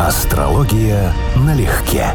Астрология налегке.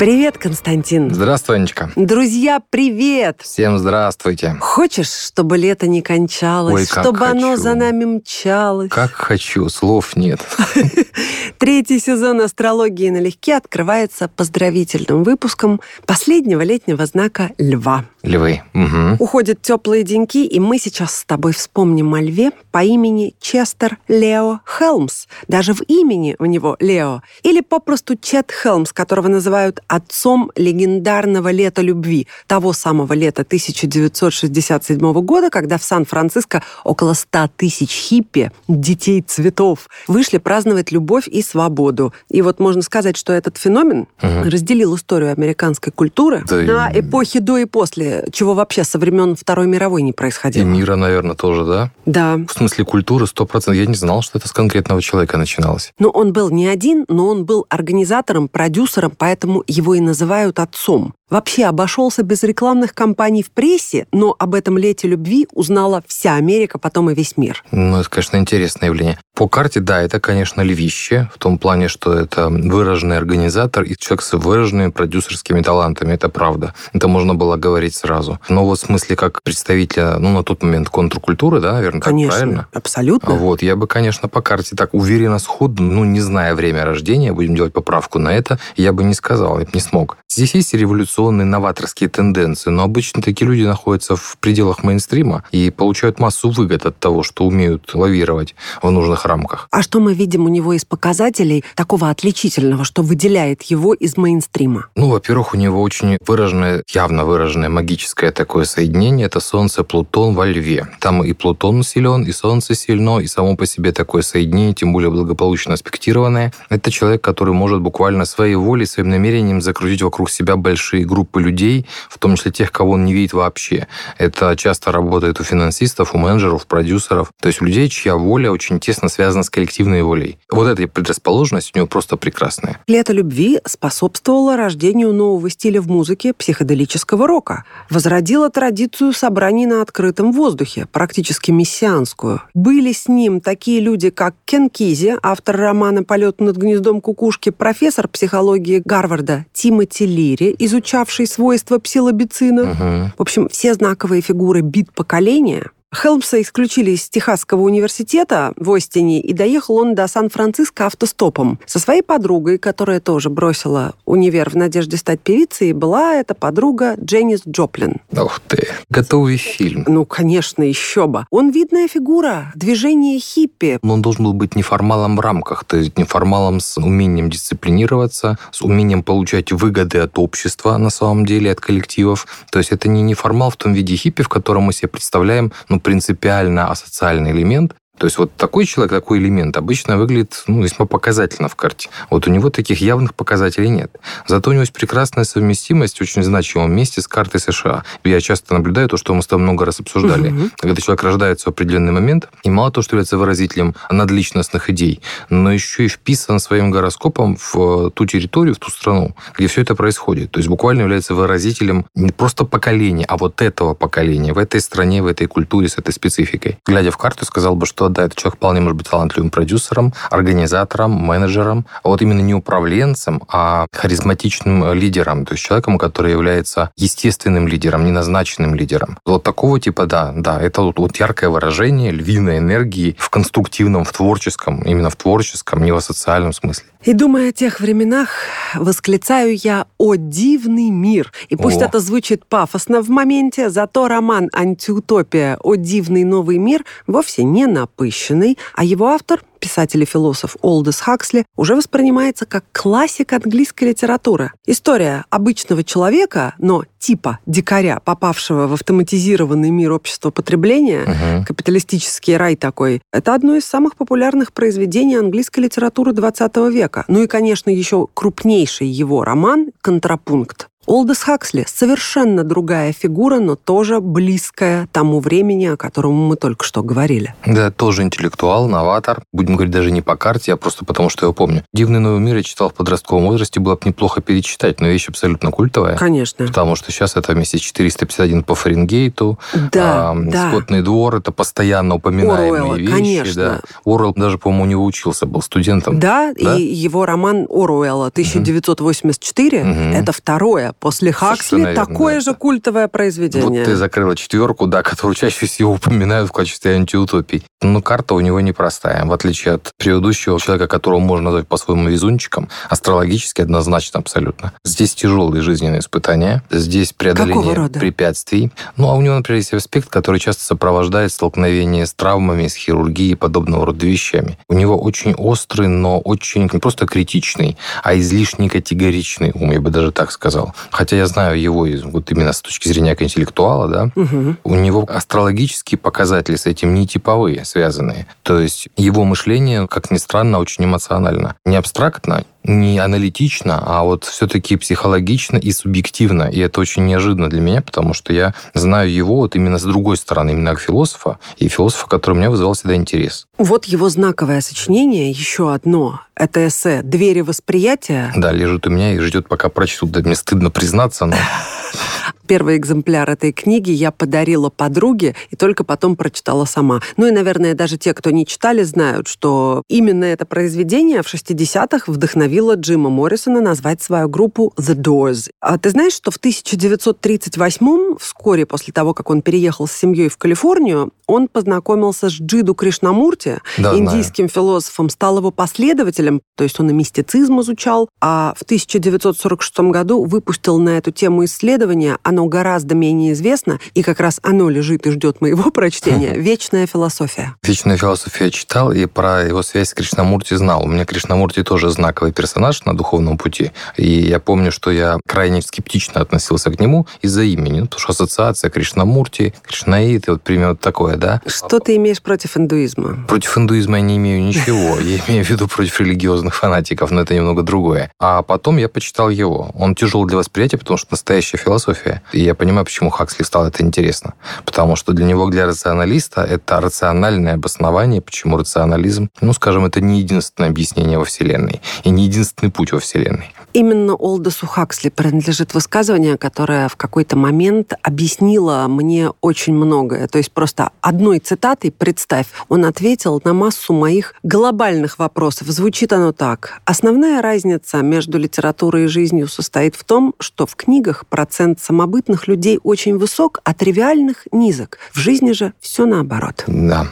Привет, Константин. Здравствуй, Анечка. Друзья, привет! Всем здравствуйте. Хочешь, чтобы лето не кончалось, Ой, как чтобы оно хочу. за нами мчалось? Как хочу, слов нет. Третий сезон астрологии налегке открывается поздравительным выпуском последнего летнего знака Льва. Львы. Мгм. Уходят теплые деньки, и мы сейчас с тобой вспомним о льве по имени Честер Лео Хелмс. Даже в имени у него Лео. Или попросту Чет Хелмс, которого называют отцом легендарного лета любви, того самого лета 1967 года, когда в Сан-Франциско около 100 тысяч хиппи, детей цветов, вышли праздновать любовь и свободу. И вот можно сказать, что этот феномен разделил историю американской культуры Да и- на эпохи до и после, чего вообще со времен Второй мировой не И происходило. мира, наверное, тоже, да? Да. В смысле культуры 100%. Я не знал, что это с конкретного человека начиналось. Но он был не один, но он был организатором, продюсером, поэтому его и называют отцом. Вообще обошелся без рекламных кампаний в прессе, но об этом лете любви узнала вся Америка, потом и весь мир. Ну, это, конечно, интересное явление. По карте, да, это, конечно, львище, в том плане, что это выраженный организатор и человек с выраженными продюсерскими талантами. Это правда. Это можно было говорить сразу. Но вот в смысле, как представителя, ну, на тот момент контркультуры, да, наверное, так Конечно, правильно? абсолютно. Вот, я бы, конечно, по карте так уверенно сходу, ну, не зная время рождения, будем делать поправку на это, я бы не сказал, я бы не смог. Здесь есть и революционные новаторские тенденции, но обычно такие люди находятся в пределах мейнстрима и получают массу выгод от того, что умеют лавировать в нужных рамках. А что мы видим у него из показателей такого отличительного, что выделяет его из мейнстрима? Ну, во-первых, у него очень выраженное, явно выраженное магическое такое соединение. Это Солнце-Плутон во Льве. Там и Плутон силен, и Солнце сильно, и само по себе такое соединение, тем более благополучно аспектированное. Это человек, который может буквально своей волей, своим намерением закрутить вокруг себя большие группы людей, в том числе тех, кого он не видит вообще. Это часто работает у финансистов, у менеджеров, продюсеров. То есть у людей, чья воля очень тесно связана с коллективной волей. Вот эта предрасположенность у него просто прекрасная. Лето любви способствовало рождению нового стиля в музыке психоделического рока. Возродило традицию собраний на открытом воздухе, практически мессианскую. Были с ним такие люди, как Кен Кизи, автор романа «Полет над гнездом кукушки», профессор психологии Гарварда Тимоти Лири, изучавший свойства псилобицина. Мгм. В общем, все знаковые фигуры бит-поколения. Хелмса исключили из Техасского университета в Остине, и доехал он до Сан-Франциско автостопом. Со своей подругой, которая тоже бросила универ в надежде стать певицей, была эта подруга Дженнис Джоплин. Ух ты. Готовый фильм. Ну, конечно, еще бы. Он видная фигура, движение хиппи. Но он должен был быть неформалом в рамках, то есть неформалом с умением дисциплинироваться, с умением получать выгоды от общества на самом деле, от коллективов. То есть это не неформал в том виде хиппи, в котором мы себе представляем ну, принципиально асоциальный элемент, то есть вот такой человек, такой элемент обычно выглядит ну, весьма показательно в карте. Вот у него таких явных показателей нет. Зато у него есть прекрасная совместимость в очень значимом месте с картой США. Я часто наблюдаю то, что мы с тобой много раз обсуждали. Мгм. Когда человек рождается в определенный момент, и мало того, что является выразителем надличностных идей, но еще и вписан своим гороскопом в ту территорию, в ту страну, где все это происходит. То есть буквально является выразителем не просто поколения, а вот этого поколения, в этой стране, в этой культуре, с этой спецификой. Глядя в карту, сказал бы, что да, этот человек вполне может быть талантливым продюсером, организатором, менеджером, а вот именно не управленцем, а харизматичным лидером, то есть человеком, который является естественным лидером, не назначенным лидером. Вот такого типа, да, да, это вот, вот яркое выражение львиной энергии в конструктивном, в творческом, именно в творческом, не в социальном смысле. И думая о тех временах, восклицаю я «О дивный мир!» И пусть О. это звучит пафосно в моменте, зато роман «Антиутопия. О дивный новый мир» вовсе не напыщенный, а его автор писатель и философ Олдес Хаксли, уже воспринимается как классик английской литературы. История обычного человека, но типа дикаря, попавшего в автоматизированный мир общества потребления, Мгм. капиталистический рай такой, это одно из самых популярных произведений английской литературы 20 века. Ну и, конечно, еще крупнейший его роман «Контрапункт». Олдос Хаксли совершенно другая фигура, но тоже близкая тому времени, о котором мы только что говорили. Да, тоже интеллектуал, новатор. Будем говорить, даже не по карте, а просто потому, что я помню. «Дивный новый мир» я читал в подростковом возрасте, было бы неплохо перечитать, но вещь абсолютно культовая. Конечно. Потому что сейчас это вместе 451 по Фаренгейту. Да, а, да. «Скотный двор» — это постоянно упоминаемые Оруэлла, вещи. конечно. Да. Оруэлл даже, по-моему, него учился, был студентом. Да, да? и его роман Оруэлла 1984 угу. это второе после Хаксли верно, такое да. же культовое произведение. Вот ты закрыла четверку, да, которую чаще всего упоминают в качестве антиутопий. Но карта у него непростая. В отличие от предыдущего человека, которого можно назвать по-своему везунчиком, астрологически однозначно абсолютно. Здесь тяжелые жизненные испытания, здесь преодоление препятствий. Ну, а у него, например, есть аспект, который часто сопровождает столкновение с травмами, с хирургией и подобного рода вещами. У него очень острый, но очень не просто критичный, а излишне категоричный ум, я бы даже так сказал. Хотя я знаю его вот именно с точки зрения как интеллектуала, да, угу. у него астрологические показатели с этим не типовые, связанные. То есть его мышление, как ни странно, очень эмоционально. Не абстрактно, не аналитично, а вот все-таки психологично и субъективно. И это очень неожиданно для меня, потому что я знаю его вот именно с другой стороны, именно как философа, и философа, который у меня вызывал всегда интерес. Вот его знаковое сочинение, еще одно, это эссе «Двери восприятия». Да, лежит у меня и ждет, пока прочту. Да, мне стыдно признаться, но... Первый экземпляр этой книги я подарила подруге и только потом прочитала сама. Ну и, наверное, даже те, кто не читали, знают, что именно это произведение в 60-х вдохновило Джима Моррисона назвать свою группу The Doors. А ты знаешь, что в 1938-м, вскоре после того, как он переехал с семьей в Калифорнию, он познакомился с Джиду Кришнамурти, да, индийским знаю. философом, стал его последователем, то есть он и мистицизм изучал, а в 1946 году выпустил на эту тему исследование, оно гораздо менее известно, и как раз оно лежит и ждет моего прочтения, «Вечная философия». «Вечная философия» я читал, и про его связь с Кришнамурти знал. У меня Кришнамурти тоже знаковый персонаж на духовном пути, и я помню, что я крайне скептично относился к нему из-за имени, ну, потому что ассоциация Кришнамурти, Кришнаит, и вот примерно такое, да. Что ты имеешь против индуизма? Против индуизма я не имею ничего. Я имею в виду против религиозных фанатиков, но это немного другое. А потом я почитал его. Он тяжел для восприятия, потому что настоящая философия. И я понимаю, почему Хаксли стало это интересно. Потому что для него, для рационалиста, это рациональное обоснование, почему рационализм, ну, скажем, это не единственное объяснение во Вселенной и не единственный путь во Вселенной. Именно Олдосу Хаксли принадлежит высказывание, которое в какой-то момент объяснило мне очень многое. То есть просто одной цитатой, представь, он ответил на массу моих глобальных вопросов. Звучит оно так. Основная разница между литературой и жизнью состоит в том, что в книгах процент самобытных людей очень высок, а тривиальных — низок. В жизни же все наоборот. Да.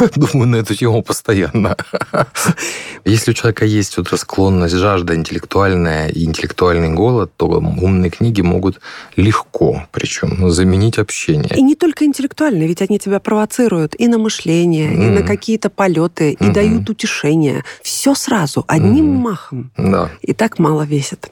Думаю на эту тему постоянно. Если у человека есть вот склонность, жажда интеллектуальная, и интеллектуальный голод, то умные книги могут легко, причем, заменить общение. И не только интеллектуальные, ведь они тебя провоцируют и на мышление, mm. и на какие-то полеты, и mm-hmm. дают утешение. Все сразу, одним mm-hmm. махом. Да. И так мало весит.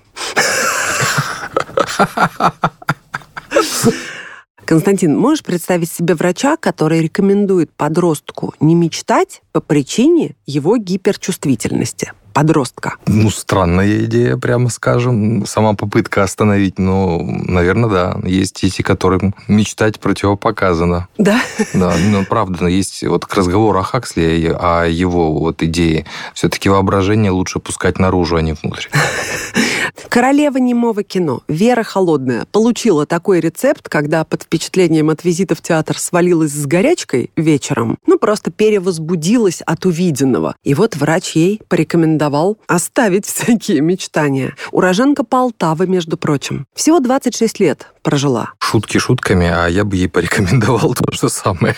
Константин, можешь представить себе врача, который рекомендует подростку не мечтать по причине его гиперчувствительности? Подростка? Ну, странная идея, прямо скажем. Сама попытка остановить, но, наверное, да. Есть эти, которым мечтать противопоказано. Да? Да, ну, правда, есть вот к разговору о Хаксли, о его вот идее, все-таки воображение лучше пускать наружу, а не внутрь. Королева немого кино Вера Холодная получила такой рецепт, когда под впечатлением от визита в театр свалилась с горячкой вечером, ну просто перевозбудилась от увиденного. И вот врач ей порекомендовал оставить всякие мечтания. Уроженка Полтавы, между прочим. Всего 26 лет прожила. Шутки шутками, а я бы ей порекомендовал то же самое.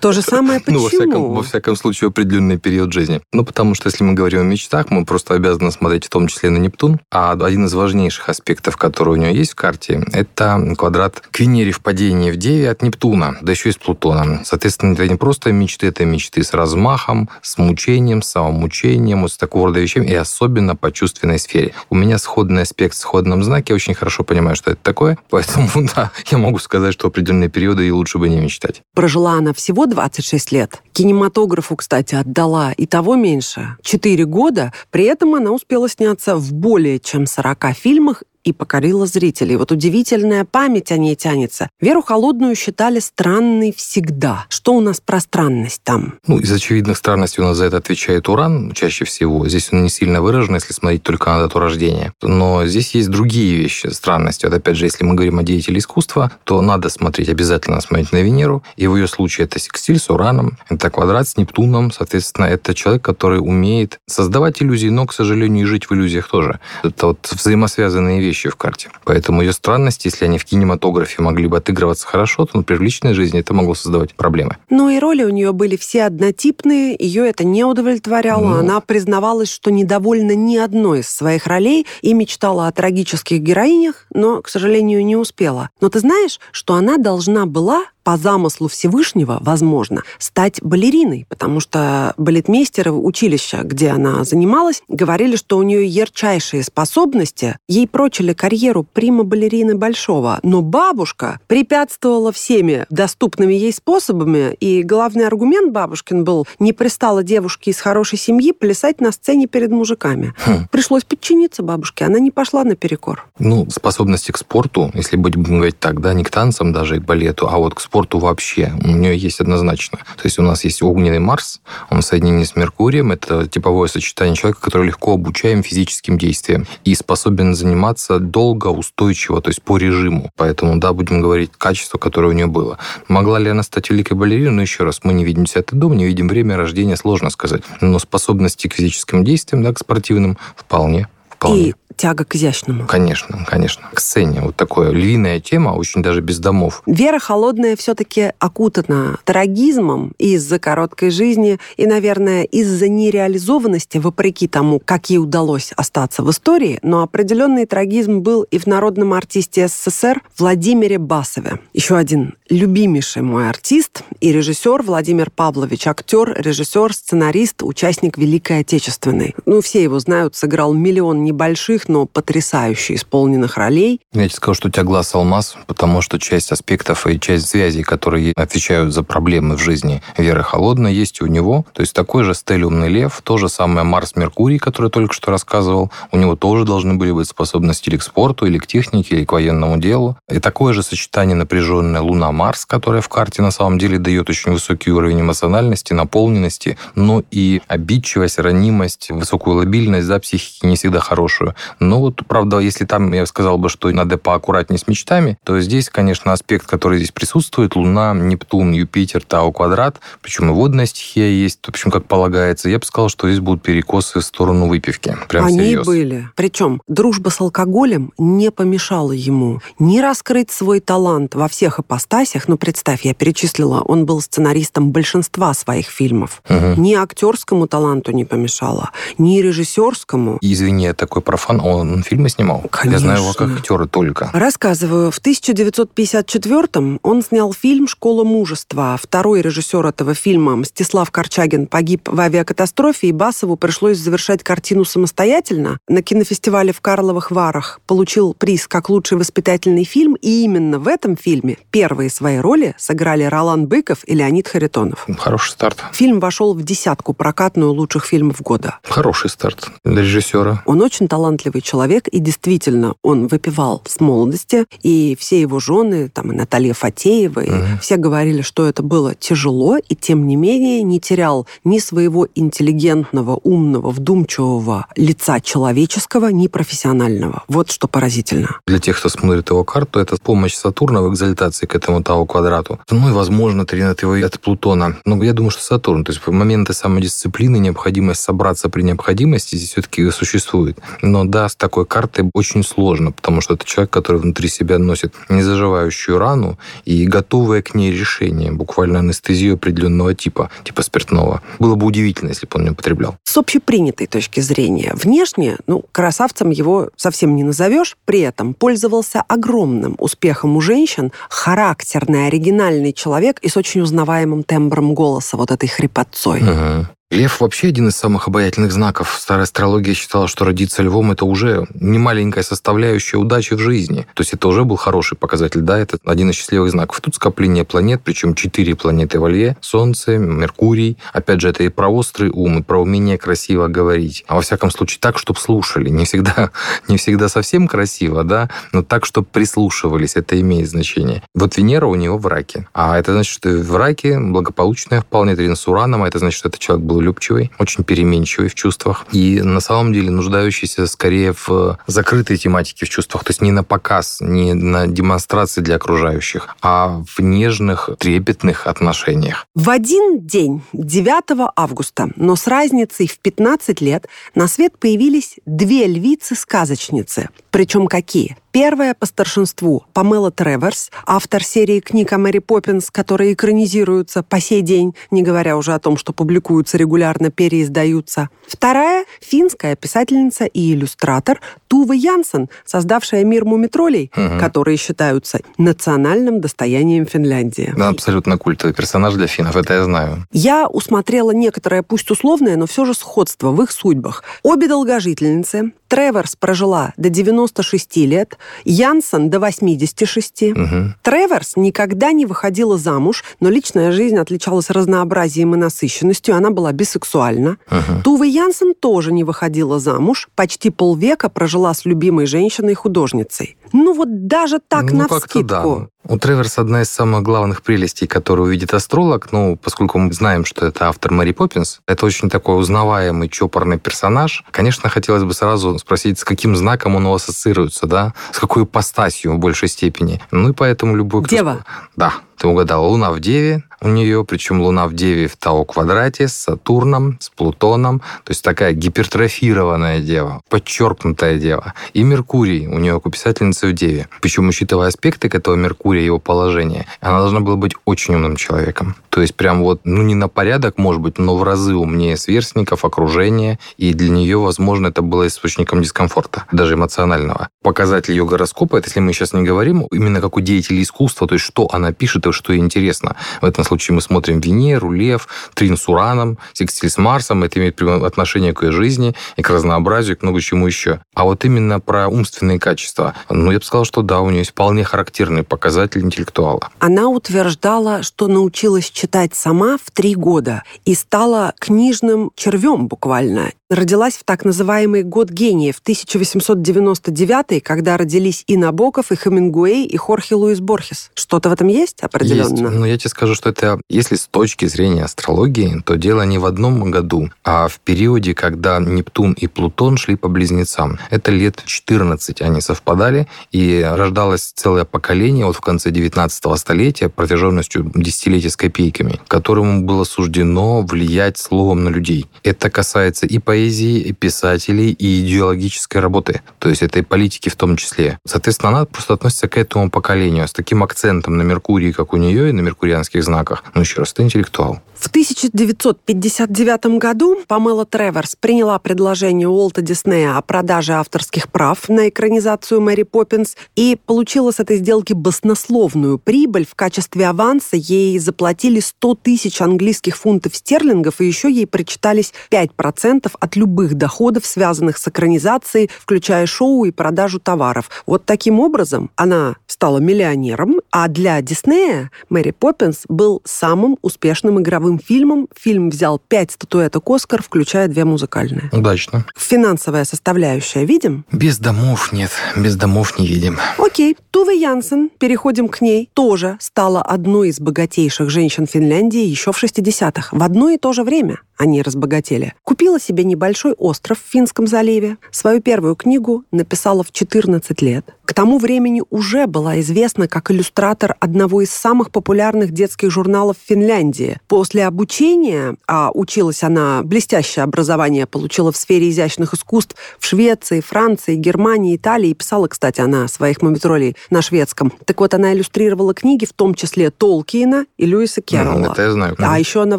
То же самое почему? Ну, во всяком, во всяком случае, определенный период жизни. Ну, потому что если мы говорим о мечтах, мы просто обязаны смотреть в том числе на Нептун, а один из важнейших аспектов, который у него есть в карте, это квадрат к Венере в падении в Деве от Нептуна, да еще и с Плутоном. Соответственно, это не просто мечты, это мечты с размахом, с мучением, с самомучением, вот с такого рода вещами, и особенно по чувственной сфере. У меня сходный аспект в сходном знаке, я очень хорошо понимаю, что это такое, поэтому, да, я могу сказать, что определенные периоды и лучше бы не мечтать. Прожила она всего 26 лет. Кинематографу, кстати, отдала и того меньше. 4 года. При этом она успела сняться в более чем 40 фильмах и покорила зрителей. Вот удивительная память о ней тянется. Веру Холодную считали странной всегда. Что у нас про странность там? Ну, из очевидных странностей у нас за это отвечает уран чаще всего. Здесь он не сильно выражен, если смотреть только на дату рождения. Но здесь есть другие вещи, странности. Вот опять же, если мы говорим о деятеле искусства, то надо смотреть, обязательно смотреть на Венеру. И в ее случае это секстиль с ураном, это квадрат с Нептуном. Соответственно, это человек, который умеет создавать иллюзии, но, к сожалению, и жить в иллюзиях тоже. Это вот взаимосвязанные вещи в карте. Поэтому ее странности, если они в кинематографе могли бы отыгрываться хорошо, то, например, в личной жизни это могло создавать проблемы. Ну и роли у нее были все однотипные, ее это не удовлетворяло. Ну... Она признавалась, что недовольна ни одной из своих ролей и мечтала о трагических героинях, но, к сожалению, не успела. Но ты знаешь, что она должна была по замыслу Всевышнего, возможно, стать балериной, потому что балетмейстеры училища, где она занималась, говорили, что у нее ярчайшие способности. Ей прочили карьеру прима-балерины Большого, но бабушка препятствовала всеми доступными ей способами, и главный аргумент бабушкин был «не пристала девушке из хорошей семьи плясать на сцене перед мужиками». Хм. Пришлось подчиниться бабушке, она не пошла наперекор. Ну, способности к спорту, если будем говорить так, да, не к танцам даже, и к балету, а вот к спорту вообще у нее есть однозначно. То есть у нас есть огненный Марс, он в соединении с Меркурием, это типовое сочетание человека, который легко обучаем физическим действиям и способен заниматься долго, устойчиво, то есть по режиму. Поэтому, да, будем говорить, качество, которое у нее было. Могла ли она стать великой балериной? Ну, еще раз, мы не видим десятый дом, не видим время рождения, сложно сказать. Но способности к физическим действиям, да, к спортивным, вполне. Вполне. И тяга к изящному. Конечно, конечно. К сцене. Вот такое львиная тема, очень даже без домов. Вера Холодная все-таки окутана трагизмом из-за короткой жизни и, наверное, из-за нереализованности, вопреки тому, как ей удалось остаться в истории, но определенный трагизм был и в народном артисте СССР Владимире Басове. Еще один любимейший мой артист и режиссер Владимир Павлович, актер, режиссер, сценарист, участник Великой Отечественной. Ну, все его знают, сыграл миллион небольших, но потрясающе исполненных ролей. Я тебе скажу, что у тебя глаз алмаз, потому что часть аспектов и часть связей, которые отвечают за проблемы в жизни Веры Холодной, есть у него. То есть такой же стелиумный лев, то же самое Марс-Меркурий, который только что рассказывал. У него тоже должны были быть способности или к спорту, или к технике, или к военному делу. И такое же сочетание напряженная Луна-Марс, которая в карте на самом деле дает очень высокий уровень эмоциональности, наполненности, но и обидчивость, ранимость, высокую лобильность да, психики не всегда хорошую. Но вот, правда, если там я сказал бы, что надо поаккуратнее с мечтами, то здесь, конечно, аспект, который здесь присутствует, Луна, Нептун, Юпитер, Тау квадрат, причем и водная стихия есть, в общем, как полагается, я бы сказал, что здесь будут перекосы в сторону выпивки. Прям Они всерьез. были. Причем дружба с алкоголем не помешала ему не раскрыть свой талант во всех ипостасях, ну, представь, я перечислила, он был сценаристом большинства своих фильмов. Угу. Ни актерскому таланту не помешало, ни режиссерскому. Извини, я такой профан, он фильмы снимал. Конечно. Я знаю его как актера только. Рассказываю. В 1954-м он снял фильм «Школа мужества». Второй режиссер этого фильма, Мстислав Корчагин, погиб в авиакатастрофе, и Басову пришлось завершать картину самостоятельно. На кинофестивале в Карловых Варах получил приз как лучший воспитательный фильм, и именно в этом фильме первые свои роли сыграли Ролан Быков и Леонид Харитонов. Хороший старт. Фильм вошел в десятку прокатную лучших фильмов года. Хороший старт для режиссера. Он очень талантливый человек, и действительно, он выпивал с молодости, и все его жены, там, и Наталья Фатеева, и угу. все говорили, что это было тяжело, и тем не менее не терял ни своего интеллигентного, умного, вдумчивого лица человеческого, ни профессионального. Вот что поразительно. Для тех, кто смотрит его карту, это помощь Сатурна в экзальтации к этому Тау квадрату. Ну и, возможно, тринат его от Плутона. Но я думаю, что Сатурн. То есть моменты самодисциплины, необходимость собраться при необходимости здесь все-таки существует. Но да, с такой картой очень сложно, потому что это человек, который внутри себя носит незаживающую рану и готовое к ней решение, буквально анестезию определенного типа, типа спиртного. Было бы удивительно, если бы он не употреблял. С общепринятой точки зрения, внешне, ну, красавцем его совсем не назовешь, при этом пользовался огромным успехом у женщин, характерный, оригинальный человек и с очень узнаваемым тембром голоса, вот этой хрипотцой. Угу. Лев вообще один из самых обаятельных знаков. Старая астрология считала, что родиться львом – это уже не маленькая составляющая удачи в жизни. То есть это уже был хороший показатель, да, это один из счастливых знаков. Тут скопление планет, причем четыре планеты в Льве, Солнце, Меркурий. Опять же, это и про острый ум, и про умение красиво говорить. А во всяком случае так, чтобы слушали. Не всегда, не всегда совсем красиво, да, но так, чтобы прислушивались. Это имеет значение. Вот Венера у него в раке. А это значит, что в раке благополучная вполне трин с Ураном, а это значит, что этот человек был улыбчивый, очень переменчивый в чувствах и на самом деле нуждающийся скорее в закрытой тематике в чувствах, то есть не на показ, не на демонстрации для окружающих, а в нежных, трепетных отношениях. В один день, 9 августа, но с разницей в 15 лет, на свет появились две львицы-сказочницы. Причем какие? Первая по старшинству – Памела Треверс, автор серии книг о Мэри Поппинс, которые экранизируются по сей день, не говоря уже о том, что публикуются регулярно, переиздаются. Вторая – финская писательница и иллюстратор Тува Янсен, создавшая мир мумитролей, угу. которые считаются национальным достоянием Финляндии. Да, абсолютно культовый персонаж для финнов, это я знаю. Я усмотрела некоторое, пусть условное, но все же сходство в их судьбах. Обе долгожительницы. Треверс прожила до 96 лет, Янсен до 86. Угу. Треверс никогда не выходила замуж, но личная жизнь отличалась разнообразием и насыщенностью, она была бисексуальна. Угу. Тува Янсен тоже не выходила замуж, почти полвека прожила с любимой женщиной-художницей. Ну вот даже так, ну, на вскидку. Да. У Треверс одна из самых главных прелестей, которую увидит астролог, ну, поскольку мы знаем, что это автор Мэри Поппинс, это очень такой узнаваемый, чопорный персонаж. Конечно, хотелось бы сразу спросить, с каким знаком он у ассоциируется, да? С какой ипостасью в большей степени. Ну и поэтому любой... Дева. Да, ты угадал, Луна в Деве у нее, причем Луна в Деве в Тау квадрате с Сатурном, с Плутоном, то есть такая гипертрофированная дева, подчеркнутая дева. И Меркурий у нее как писательница в Деве. Причем, учитывая аспекты к этого Меркурия, его положение, она должна была быть очень умным человеком. То есть прям вот, ну не на порядок, может быть, но в разы умнее сверстников, окружения, и для нее, возможно, это было источником дискомфорта, даже эмоционального. Показатель ее гороскопа, это если мы сейчас не говорим именно как у деятелей искусства, то есть что она пишет и что интересно. В этом случае мы смотрим Венеру, Лев, Трин с Ураном, Секстиль с Марсом, это имеет отношение к ее жизни и к разнообразию, к много чему еще. А вот именно про умственные качества, ну, я бы сказал, что да, у нее есть вполне характерный показатель интеллектуала. Она утверждала, что научилась читать сама в три года и стала книжным червем буквально. Родилась в так называемый год гения в 1899 когда родились и Набоков, и Хемингуэй, и Хорхе Луис Борхес. Что-то в этом есть определенно? Есть. Но я тебе скажу, что это, если с точки зрения астрологии, то дело не в одном году, а в периоде, когда Нептун и Плутон шли по близнецам. Это лет 14 они совпадали, и рождалось целое поколение вот в конце 19 столетия протяженностью десятилетия с копейками, которому было суждено влиять словом на людей. Это касается и поэзии, и писателей, и идеологической работы. То есть этой политики в том числе. Соответственно, она просто относится к этому поколению с таким акцентом на Меркурии, как у нее, и на меркурианских знаках. Ну, еще раз, это интеллектуал. В 1959 году Памела Треверс приняла предложение Уолта Диснея о продаже авторских прав на экранизацию Мэри Поппинс и получила с этой сделки баснословную прибыль. В качестве аванса ей заплатили 100 тысяч английских фунтов стерлингов, и еще ей причитались 5% от любых доходов, связанных с экранизацией, включая шоу и продажу товаров. Вот таким образом она стала миллионером, а для Диснея Мэри Поппинс был самым успешным игровым фильмом. Фильм взял пять статуэток «Оскар», включая две музыкальные. Удачно. Финансовая составляющая видим? Без домов нет, без домов не видим. Окей. Туве Янсен, переходим к ней, тоже стала одной из богатейших женщин Финляндии еще в 60-х, в одно и то же время они разбогатели. Купила себе небольшой остров в Финском заливе. Свою первую книгу написала в 14 лет. К тому времени уже была известна как иллюстратор одного из самых популярных детских журналов Финляндии. После обучения, а училась она, блестящее образование получила в сфере изящных искусств в Швеции, Франции, Германии, Италии. Писала, кстати, она своих мумитролей на шведском. Так вот, она иллюстрировала книги, в том числе Толкиена и Льюиса Керрола. Mm, это я знаю. А еще она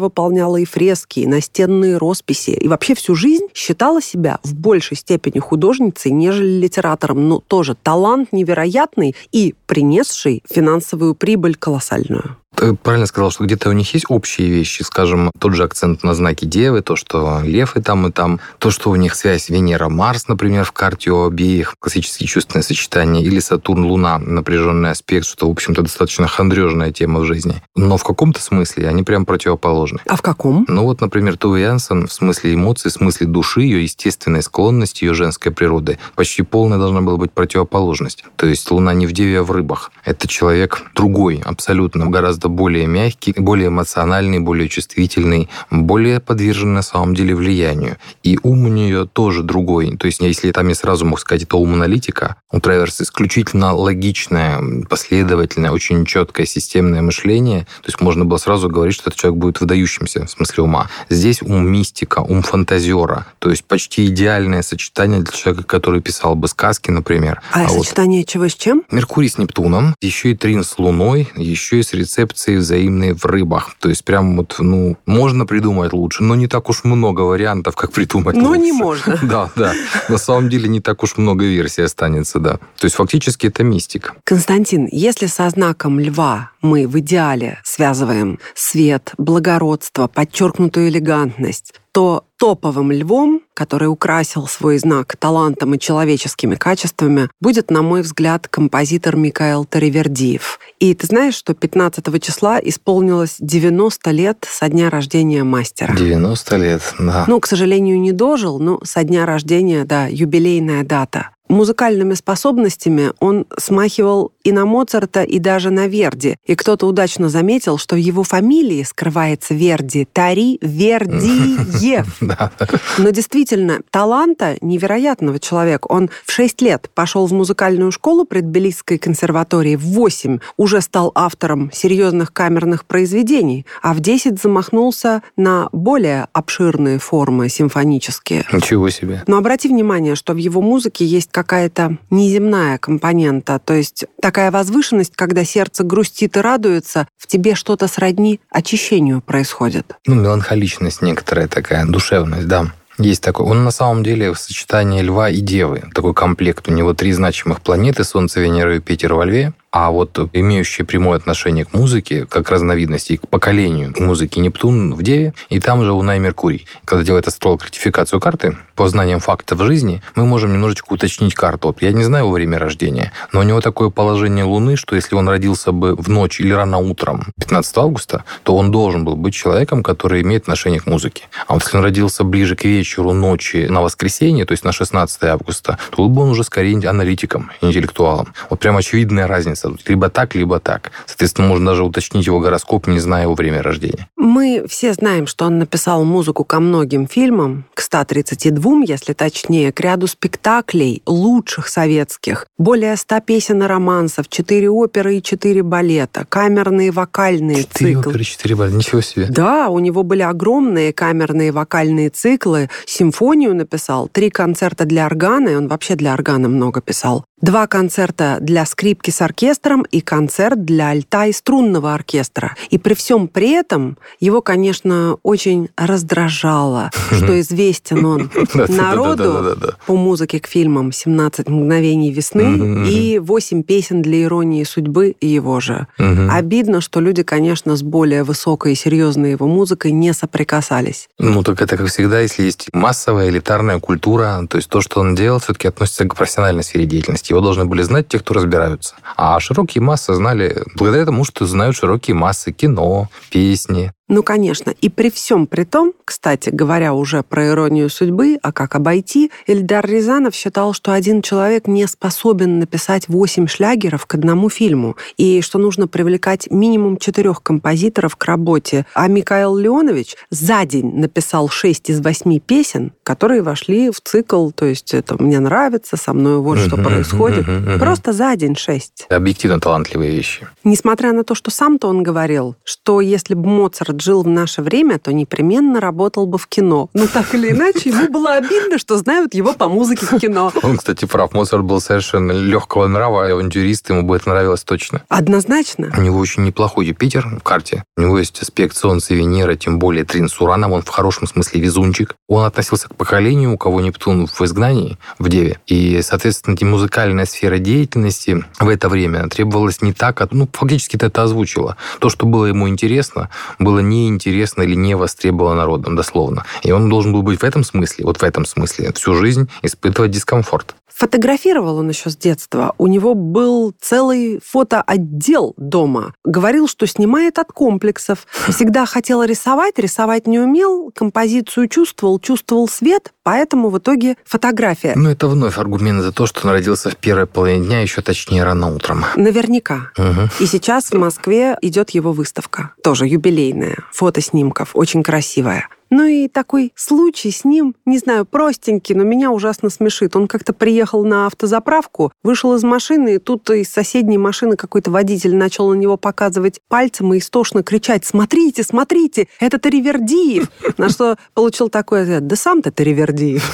выполняла и фрески, и настенные росписи. И вообще всю жизнь считала себя в большей степени художницей, нежели литератором. Но тоже талант невероятный и принесший финансовую прибыль колоссальную. Ты правильно сказал, что где-то у них есть общие вещи, скажем, тот же акцент на знаке Девы, то, что Лев и там, и там, то, что у них связь Венера-Марс, например, в карте у обеих, классические чувственные сочетания, или Сатурн-Луна, напряженный аспект, что, в общем-то, достаточно хандрежная тема в жизни. Но в каком-то смысле они прям противоположны. А в каком? Ну вот, например, Туви Янсен в смысле эмоций, в смысле души, ее естественной склонности, ее женской природы, почти полная должна была быть противоположность. То есть Луна не в Деве, а в Рыбах. Это человек другой, абсолютно, гораздо более мягкий, более эмоциональный, более чувствительный, более подверженный на самом деле влиянию. И ум у нее тоже другой. То есть если там я сразу мог сказать, это ум аналитика, у Траверс исключительно логичное, последовательное, очень четкое системное мышление. То есть можно было сразу говорить, что этот человек будет выдающимся в смысле ума. Здесь ум мистика, ум фантазера. То есть почти идеальное сочетание для человека, который писал бы сказки, например. А, а сочетание вот чего с чем? Меркурий с Нептуном, еще и Трин с Луной, еще и с рецепцией взаимной в рыбах. То есть прям вот, ну, можно придумать лучше, но не так уж много вариантов, как придумать но лучше. Но не можно. Да, да. На самом деле не так уж много версий останется, да. То есть фактически это мистика. Константин, если со знаком льва мы в идеале связываем свет, благородство, подчеркнутую элегантность, то топовым львом, который украсил свой знак талантом и человеческими качествами, будет, на мой взгляд, композитор Микаэл Таривердиев. И ты знаешь, что 15 числа исполнилось 90 лет со дня рождения мастера. 90 лет, да. Ну, к сожалению, не дожил, но со дня рождения, да, юбилейная дата музыкальными способностями он смахивал и на Моцарта, и даже на Верди. И кто-то удачно заметил, что в его фамилии скрывается Верди. Тари Вердиев. Но действительно, таланта невероятного человека. Он в 6 лет пошел в музыкальную школу предбелистской консерватории, в 8 уже стал автором серьезных камерных произведений, а в 10 замахнулся на более обширные формы симфонические. Ничего себе. Но обрати внимание, что в его музыке есть какая-то неземная компонента, то есть такая возвышенность, когда сердце грустит и радуется, в тебе что-то сродни очищению происходит. Ну, меланхоличность некоторая такая, душевность, да. Есть такой. Он на самом деле в сочетании Льва и Девы. Такой комплект. У него три значимых планеты. Солнце, Венера, Юпитер во Льве. А вот имеющие прямое отношение к музыке, как разновидности, к поколению музыки Нептун в Деве, и там же Луна и Меркурий. Когда делает астролог ратификацию карты, по знаниям фактов жизни, мы можем немножечко уточнить карту. Я не знаю его время рождения, но у него такое положение Луны, что если он родился бы в ночь или рано утром 15 августа, то он должен был быть человеком, который имеет отношение к музыке. А вот если он родился ближе к вечеру ночи на воскресенье, то есть на 16 августа, то был бы он уже скорее аналитиком, интеллектуалом. Вот прям очевидная разница разница. Либо так, либо так. Соответственно, можно даже уточнить его гороскоп, не зная его время рождения. Мы все знаем, что он написал музыку ко многим фильмам, к 132, если точнее, к ряду спектаклей, лучших советских, более 100 песен и романсов, 4 оперы и 4 балета, камерные вокальные 4 циклы. оперы, 4 балета, ничего себе. Да, у него были огромные камерные вокальные циклы, симфонию написал, три концерта для органа, и он вообще для органа много писал, два концерта для скрипки с оркестром и концерт для альта и струнного оркестра. И при всем при этом его, конечно, очень раздражало, что известен он народу по музыке к фильмам «17 мгновений весны» и «8 песен для иронии судьбы» его же. Обидно, что люди, конечно, с более высокой и серьезной его музыкой не соприкасались. Ну, так это, как всегда, если есть массовая элитарная культура, то есть то, что он делал, все-таки относится к профессиональной сфере деятельности его должны были знать те, кто разбираются. А широкие массы знали благодаря тому, что знают широкие массы кино, песни, ну, конечно. И при всем при том, кстати, говоря уже про иронию судьбы, а как обойти, Эльдар Рязанов считал, что один человек не способен написать восемь шлягеров к одному фильму, и что нужно привлекать минимум четырех композиторов к работе. А Михаил Леонович за день написал шесть из восьми песен, которые вошли в цикл, то есть это «Мне нравится», «Со мной вот что происходит». Просто за день шесть. Объективно талантливые вещи. Несмотря на то, что сам-то он говорил, что если бы Моцарт Моцарт жил в наше время, то непременно работал бы в кино. Ну, так или иначе, ему было обидно, что знают его по музыке в кино. Он, кстати, прав. Моцарт был совершенно легкого нрава, авантюрист, ему бы это нравилось точно. Однозначно. У него очень неплохой Юпитер в карте. У него есть аспект Солнца и Венера, тем более Трин с Ураном. Он в хорошем смысле везунчик. Он относился к поколению, у кого Нептун в изгнании, в Деве. И, соответственно, музыкальная сфера деятельности в это время требовалась не так, ну, фактически это озвучила. То, что было ему интересно, было неинтересно или не востребовано народом, дословно. И он должен был быть в этом смысле, вот в этом смысле, всю жизнь испытывать дискомфорт. Фотографировал он еще с детства. У него был целый фотоотдел дома. Говорил, что снимает от комплексов. Всегда хотел рисовать, рисовать не умел, композицию чувствовал, чувствовал свет, поэтому в итоге фотография. Ну, это вновь аргумент за то, что он родился в первой половине дня, еще точнее рано утром. Наверняка. Угу. И сейчас в Москве идет его выставка. Тоже юбилейная. Фото снимков. Очень красивая. Ну и такой случай с ним, не знаю, простенький, но меня ужасно смешит. Он как-то приехал на автозаправку, вышел из машины, и тут из соседней машины какой-то водитель начал на него показывать пальцем и истошно кричать «Смотрите, смотрите, это Таривердиев!» На что получил такой ответ «Да сам ты Таривердиев!»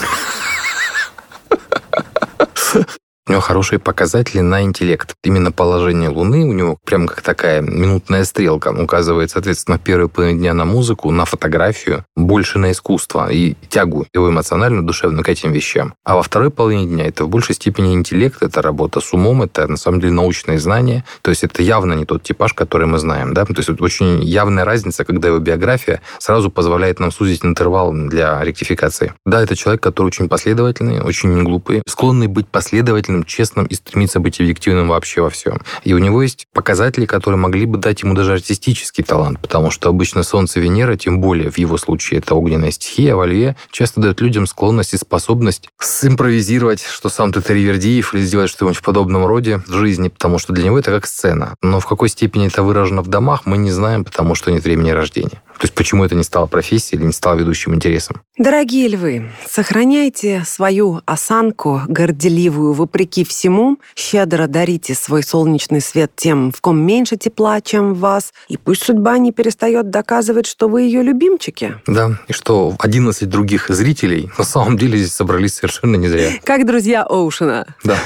У него хорошие показатели на интеллект. Именно положение Луны у него прям как такая минутная стрелка указывает, соответственно, в первой половине дня на музыку, на фотографию, больше на искусство и тягу его эмоциональную, душевную к этим вещам. А во второй половине дня это в большей степени интеллект, это работа с умом, это на самом деле научные знания. То есть это явно не тот типаж, который мы знаем. Да? То есть это очень явная разница, когда его биография сразу позволяет нам сузить интервал для ректификации. Да, это человек, который очень последовательный, очень глупый, склонный быть последовательным честным, честным и стремится быть объективным вообще во всем. И у него есть показатели, которые могли бы дать ему даже артистический талант, потому что обычно Солнце Венера, тем более в его случае это огненная стихия, в Валье, часто дает людям склонность и способность симпровизировать, что сам ты Ривердиев, или сделать что-нибудь в подобном роде в жизни, потому что для него это как сцена. Но в какой степени это выражено в домах, мы не знаем, потому что нет времени рождения. То есть почему это не стало профессией или не стало ведущим интересом? Дорогие львы, сохраняйте свою осанку горделивую вопреки всему, щедро дарите свой солнечный свет тем, в ком меньше тепла, чем в вас, и пусть судьба не перестает доказывать, что вы ее любимчики. Да, и что 11 других зрителей на самом деле здесь собрались совершенно не зря. Как друзья Оушена. Да.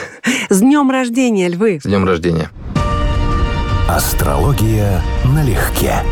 С днем рождения, львы! С днем рождения! Астрология налегке.